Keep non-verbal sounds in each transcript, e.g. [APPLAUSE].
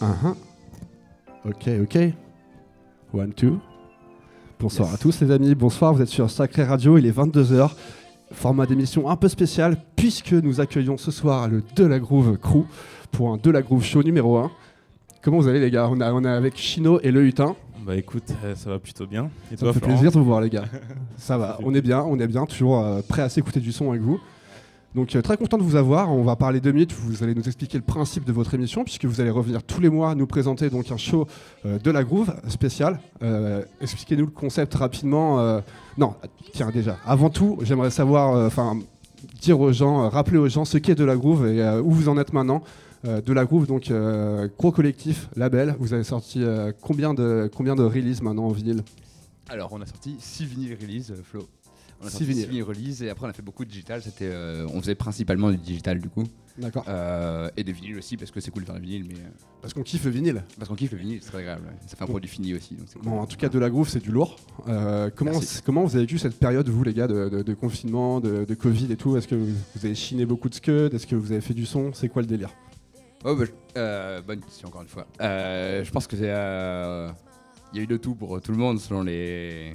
Uh-huh. Ok, ok. One, two. Bonsoir à tous les amis, bonsoir, vous êtes sur Sacré Radio, il est 22h. Format d'émission un peu spécial puisque nous accueillons ce soir le De La Groove Crew pour un De La Groove Show numéro 1. Comment vous allez les gars? On, a, on est avec Chino et le Hutin. Bah écoute, euh, ça va plutôt bien. Et ça me fait plaisir de vous voir les gars. [LAUGHS] ça va, on est bien, on est bien, toujours euh, prêt à s'écouter du son avec vous. Donc euh, très content de vous avoir. On va parler deux minutes. Vous allez nous expliquer le principe de votre émission puisque vous allez revenir tous les mois nous présenter donc un show euh, de la groove spécial. Euh, Expliquez-nous le concept rapidement. Non, tiens déjà. Avant tout, j'aimerais savoir, enfin dire aux gens, rappeler aux gens ce qu'est de la groove et où vous en êtes maintenant. De la groove, donc gros collectif, label. Vous avez sorti combien de combien de releases maintenant en vinyle? Alors, on a sorti 6 vinyles release, euh, Flo. On a sorti vinyles. six et après on a fait beaucoup de digital. C'était, euh, on faisait principalement du digital du coup. D'accord. Euh, et des vinyles aussi parce que c'est cool de faire des vinyles, mais euh, Parce qu'on kiffe le vinyle. parce qu'on kiffe le vinyle, c'est très agréable. ouais. Ça fait un produit fini aussi. Donc c'est cool. Bon, en tout cas, de la groove, c'est du lourd. Euh, comment, Merci. comment vous avez vécu cette période, vous, les gars, de, de- de confinement, de, de Covid et tout? Est-ce que vous, vous avez chiné beaucoup de scud Est-ce que vous avez fait du son? C'est quoi le délire? Oh, bah, je- euh, bonne question encore une fois. Euh, je pense que c'est. euh, Il y a eu de tout pour tout le monde selon les,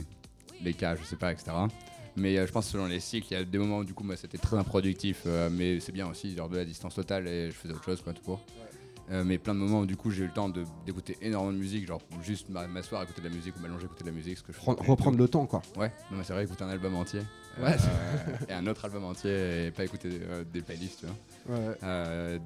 les cas, je sais pas, etc. Mais euh, je pense que selon les cycles, il y a des moments où du coup moi c'était très improductif, euh, mais c'est bien aussi, genre de la distance totale et je faisais autre chose quoi tout court. Euh, mais plein de moments où du coup j'ai eu le temps de- d'écouter énormément de musique, genre juste m'a- m'asseoir, écouter de la musique ou m'allonger, écouter de la musique, ce que je. Reprendre le temps, quoi. Ouais, non mais c'est vrai, écouter un album entier. Ouais. Et un autre album entier et pas écouter des playlists, tu vois. Ouais.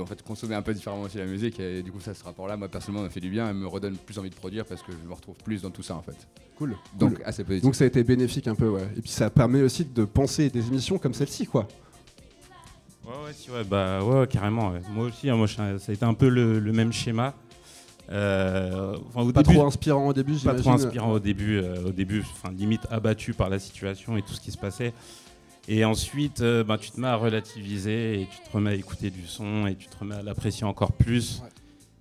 En fait consommer un peu différemment aussi la musique et du coup ça ce rapport là moi personnellement me fait du bien et me redonne plus envie de produire parce que je me retrouve plus dans tout ça en fait Cool. donc Cool. assez positif Donc ça a été bénéfique un peu, ouais. Et puis ça permet aussi de penser des émissions comme celle-ci, quoi. Ouais, ouais, si, ouais, bah, ouais, ouais, carrément. ouais. Moi aussi, hein, moi, ça a été un peu le, le même schéma. Euh, enfin, au Pas début, trop inspirant au début, pas trop inspirant au début, euh, au début, enfin, limite abattu par la situation et tout ce qui se passait. Et ensuite, euh, ben, tu te mets à relativiser et tu te remets à écouter du son et tu te remets à l'apprécier encore plus. Ouais.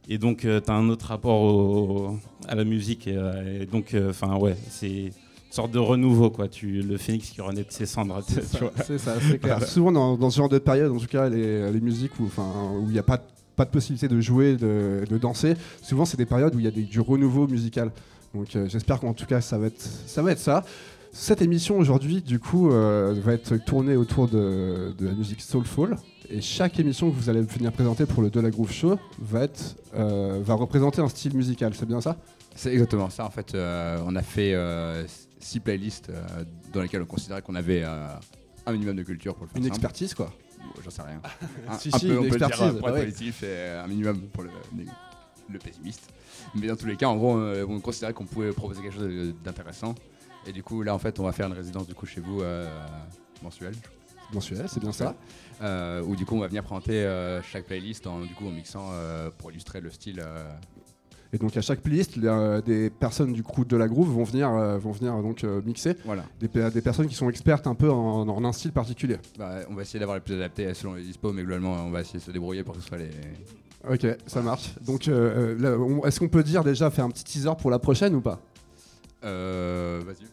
Et donc, tu as un autre rapport au- à la musique. Et, euh, et donc, enfin, ouais, c'est une sorte de renouveau, quoi. Tu, le phénix qui renaît de ses cendres. C'est [LAUGHS] ça, c'est clair. Souvent dans, dans ce genre de période, en tout cas, les, les musiques où enfin, où il n'y a pas, de- pas de possibilité de jouer, de, de danser, souvent c'est des périodes où il y a des- du renouveau musical. Donc euh, j'espère qu'en tout cas ça va être ça. Va être ça. Cette émission aujourd'hui, du coup, euh, va être tournée autour de, de la musique soulful. Et chaque émission que vous allez venir présenter pour le De La Groove Show va, être, euh, va représenter un style musical, c'est bien ça? C'est exactement ça en fait euh, on a fait euh, six playlists euh, dans lesquelles on considérait qu'on avait euh, un minimum de culture pour le faire Une simple. expertise, quoi. Bon, j'en sais rien [LAUGHS] un, Si, un si, peu une on peut dire pour être ouais. positif et un minimum pour le, le pessimiste mais dans tous les cas en gros on considérait qu'on pouvait proposer quelque chose d'intéressant et du coup là en fait on va faire une résidence du coup chez vous euh, mensuelle Mensuel, c'est bien ça. euh, où du coup on va venir présenter euh, chaque playlist en, du coup, en mixant pour illustrer le style. Et donc à chaque playlist, les, des personnes du crew de la groove vont venir, euh, vont venir donc euh, mixer voilà. des, pe- des personnes qui sont expertes un peu en, en un style particulier. Bah, on va essayer d'avoir les plus adaptés selon les dispos, mais globalement on va essayer de se débrouiller pour que ce soit les. Ok, ça marche. Donc euh, est-ce qu'on peut dire déjà faire un petit teaser pour la prochaine ou pas? Euh, Vas-y.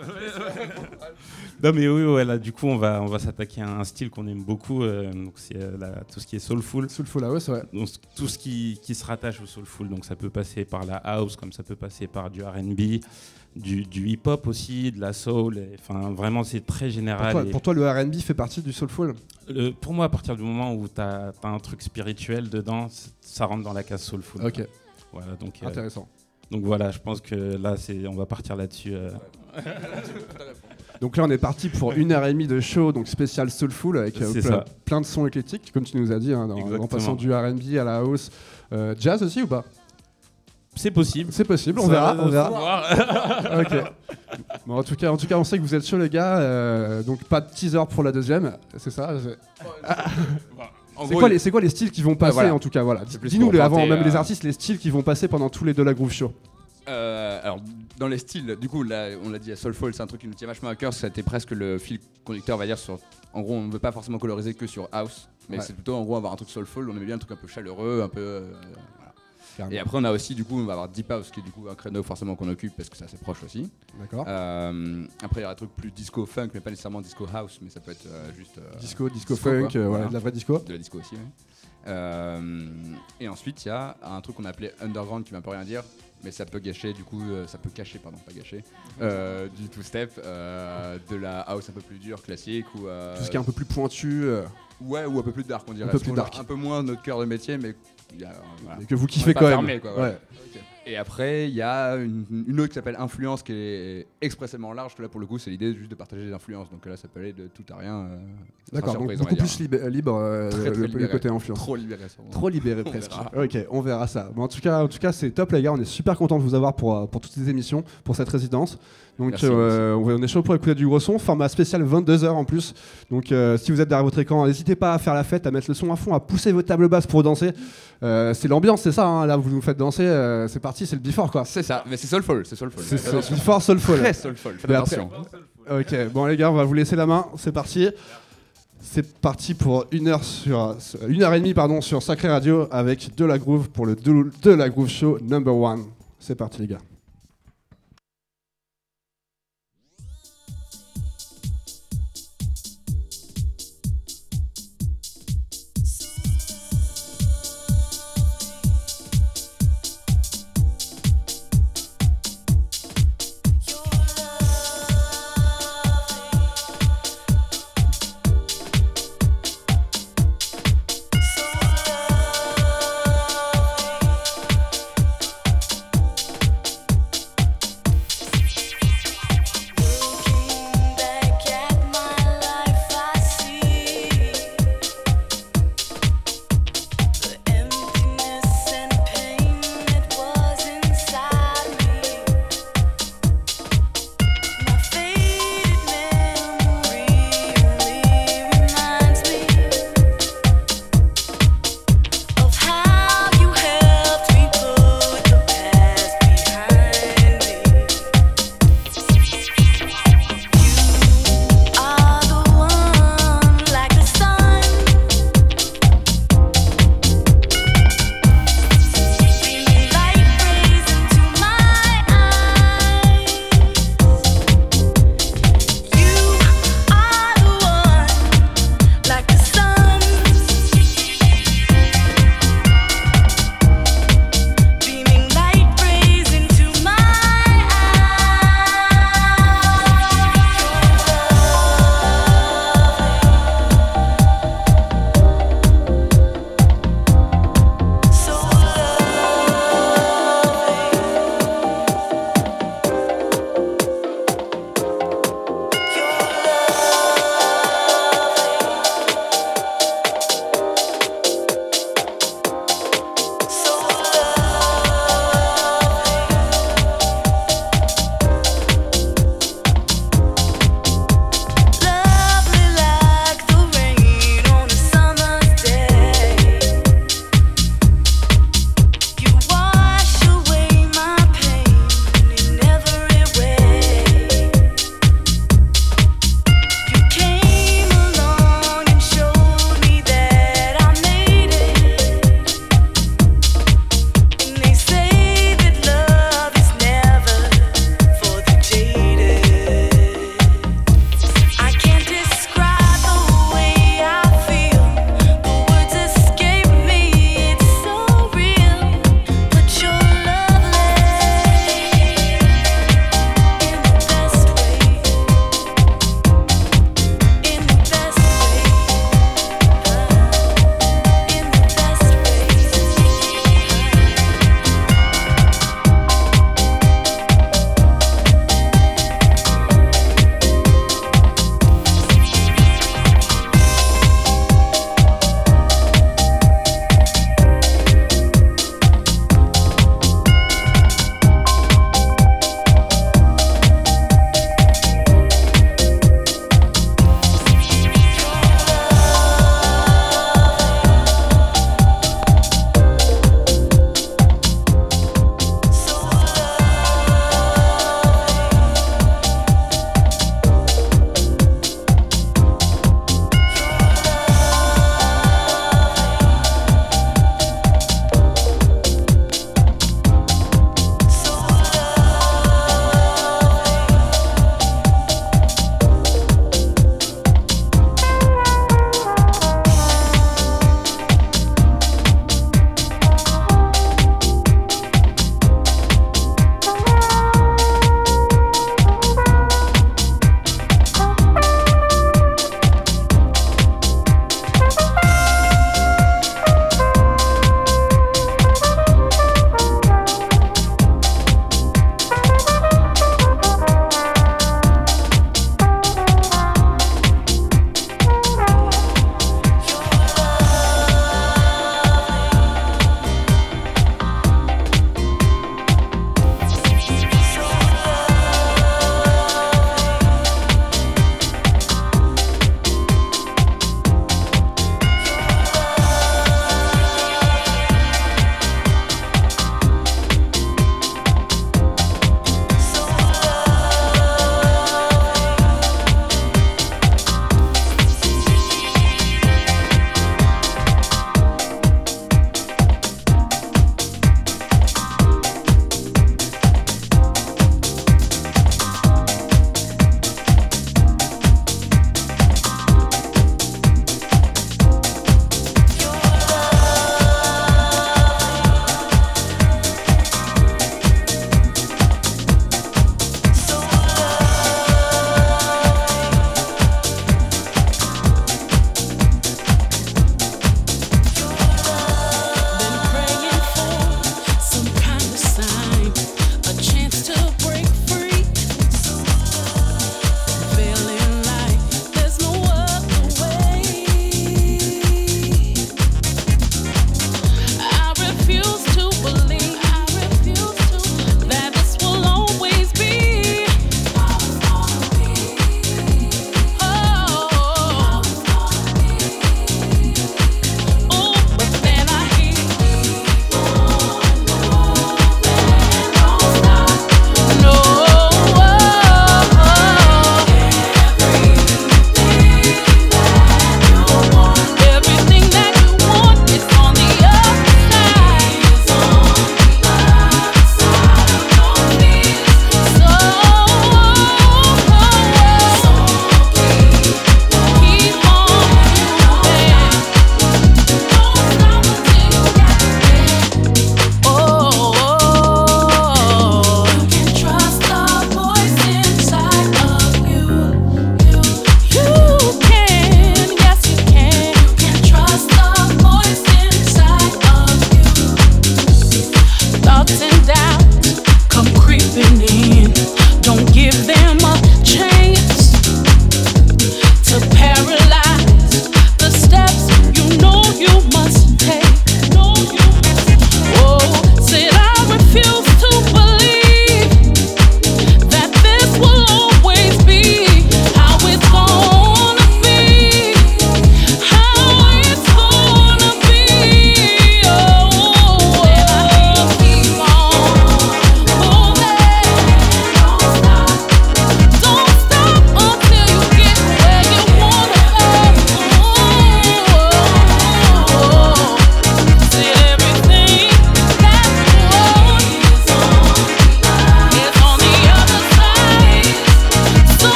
[LAUGHS] Non mais oui, ouais, là du coup on va, on va s'attaquer à un style qu'on aime beaucoup, euh, donc c'est euh, la- tout ce qui est soulful, Soulful House, ouais. donc tout ce qui, qui se rattache au soulful, donc ça peut passer par la house, comme ça peut passer par du R&B, du, du hip-hop aussi, de la soul, et, enfin vraiment c'est très Pour général. toi, et pour toi, le R&B fait partie du soulful? Le- pour moi à partir du moment où tu as, un truc spirituel dedans, c- ça rentre dans la case soulful. Ok, Voilà, donc, euh, intéressant. Donc voilà, je pense que là c'est, on va partir là-dessus. euh. [LAUGHS] Donc là, on est parti pour une heure et demie de show, donc spécial soulful avec euh, plein, de sons éclectiques, comme tu nous as dit, hein, en passant du R&B à la house, Euh, jazz aussi ou pas? C'est possible. C'est possible, on Ça verra, on verra. [LAUGHS] Bon, en tout cas, en tout cas, on sait que vous êtes chaud, les gars. euh, donc pas de teaser pour la deuxième, c'est ça. [LAUGHS] c'est- quoi, les, c'est quoi les styles qui vont passer voilà. en tout cas voilà. Dis-nous avant même les euh, artistes les styles qui vont passer pendant tous les deux la groove show. Euh, alors, dans les styles, du coup, là, on l'a dit, à Soulful, c'est un truc qui nous tient vachement à cœur. C'était presque le fil conducteur, on va dire. Sur, en gros, on ne veut pas forcément coloriser que sur House, mais Ouais. c'est plutôt en gros avoir un truc Soulful. On aimait bien un truc un peu chaleureux, un peu. euh. Et après, on a aussi, du coup, on va avoir Deep House, qui est du coup un créneau forcément qu'on occupe parce que c'est assez proche aussi. D'accord. Euh, après, il y aura un truc plus disco funk, mais pas nécessairement disco house, mais ça peut être euh, juste. euh, disco, disco, disco, funk, quoi. voilà, de la vraie disco. de la disco aussi. Euh, et ensuite, il y a un truc qu'on appelait underground qui veut un peu rien dire, mais ça peut gâcher, du coup, ça peut cacher, pardon, pas gâcher, euh, du two-step, de la house un peu plus dure, classique, ou. Tout ce qui est un peu plus pointu, Ouais, ou un peu plus dark, on dirait. peu Parce plus a dark. Un peu moins notre cœur de métier, mais. Il y a, euh, voilà. que vous kiffez quand même. quoi, Ouais. Et après, il y a une, une autre qui s'appelle Influence qui est expressément large, que là pour le coup, c'est l'idée juste de partager des influences. Donc là, ça peut aller de tout à rien. euh, D'accord, donc beaucoup plus libé- libre, euh, Très, très le, libéré. côté influence. Trop libéré. Trop libéré [LAUGHS] presque. Ok, on verra ça. Bon, en tout cas, en tout cas, c'est top les gars. On est super content de vous avoir pour, euh, pour toutes ces émissions, pour cette résidence. Donc, Merci, euh, on est chaud pour écouter du gros son. Format spécial 22h en plus. Donc, euh, si vous êtes derrière votre écran, n'hésitez pas à faire la fête, à mettre le son à fond, à pousser vos tables basses pour danser. Euh, c'est l'ambiance, c'est ça. hein. Là, vous nous faites danser. euh, c'est parti, c'est le before quoi. C'est ça, mais c'est soulful, c'est soulful. C'est before soulful. Très soulful, faites après- attention. Ok, bon les gars, on va vous laisser la main. C'est parti. C'est parti pour une heure sur une heure et demie pardon sur Sacré Radio avec de la groove pour le de, de la groove show number one. C'est parti les gars.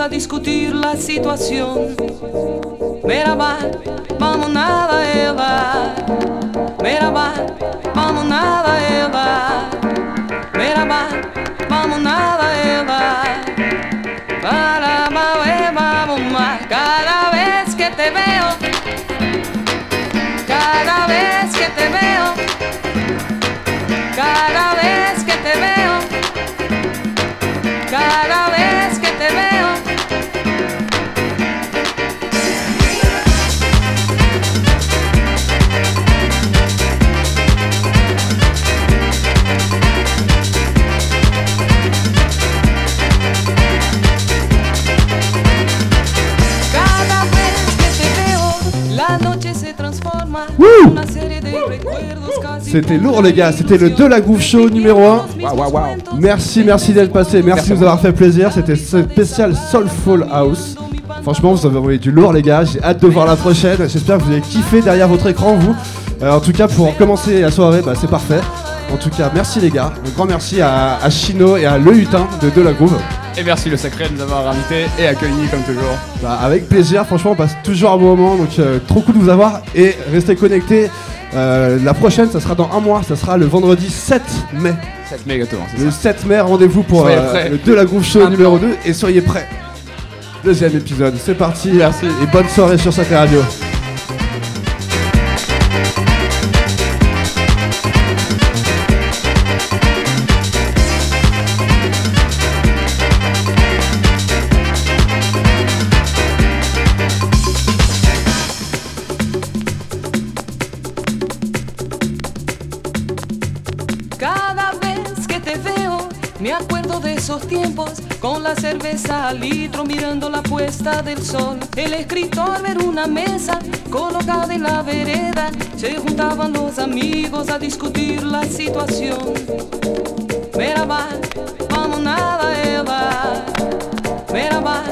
A discutir la situación. Merhaba, vamos C'était lourd les gars, c'était le De la Groove Show numéro 1. Merci, merci d'être passé, merci de nous avoir fait plaisir. C'était ce spécial Soulful House. Franchement, vous avez envoyé du lourd les gars, j'ai hâte de voir la prochaine. J'espère que vous avez kiffé derrière votre écran vous. Euh, en tout cas, pour commencer la soirée, bah, c'est parfait. En tout cas, merci les gars. Un grand merci à, à Chino et à Le Hutin de De la Groove. Et merci le sacré de nous avoir invités et accueillis comme toujours. Bah, avec plaisir, franchement, on passe toujours un bon moment, donc euh, trop cool de vous avoir et restez connectés. Euh, la prochaine, ça sera dans un mois, ça sera le vendredi 7 mai. 7 mai exactement, c'est Le ça. 7 mai, rendez-vous pour Soyez euh, prêts. le De la Groove Show numéro 2 et soyez prêts. Deuxième épisode, c'est parti. Merci et bonne soirée sur Sacré Radio. Cerveza al litro mirando la puesta del sol. El escritor ver una mesa colocada en la vereda, se juntaban los amigos a discutir la situación. Merhaba, vamos nada Eva. Merhaba,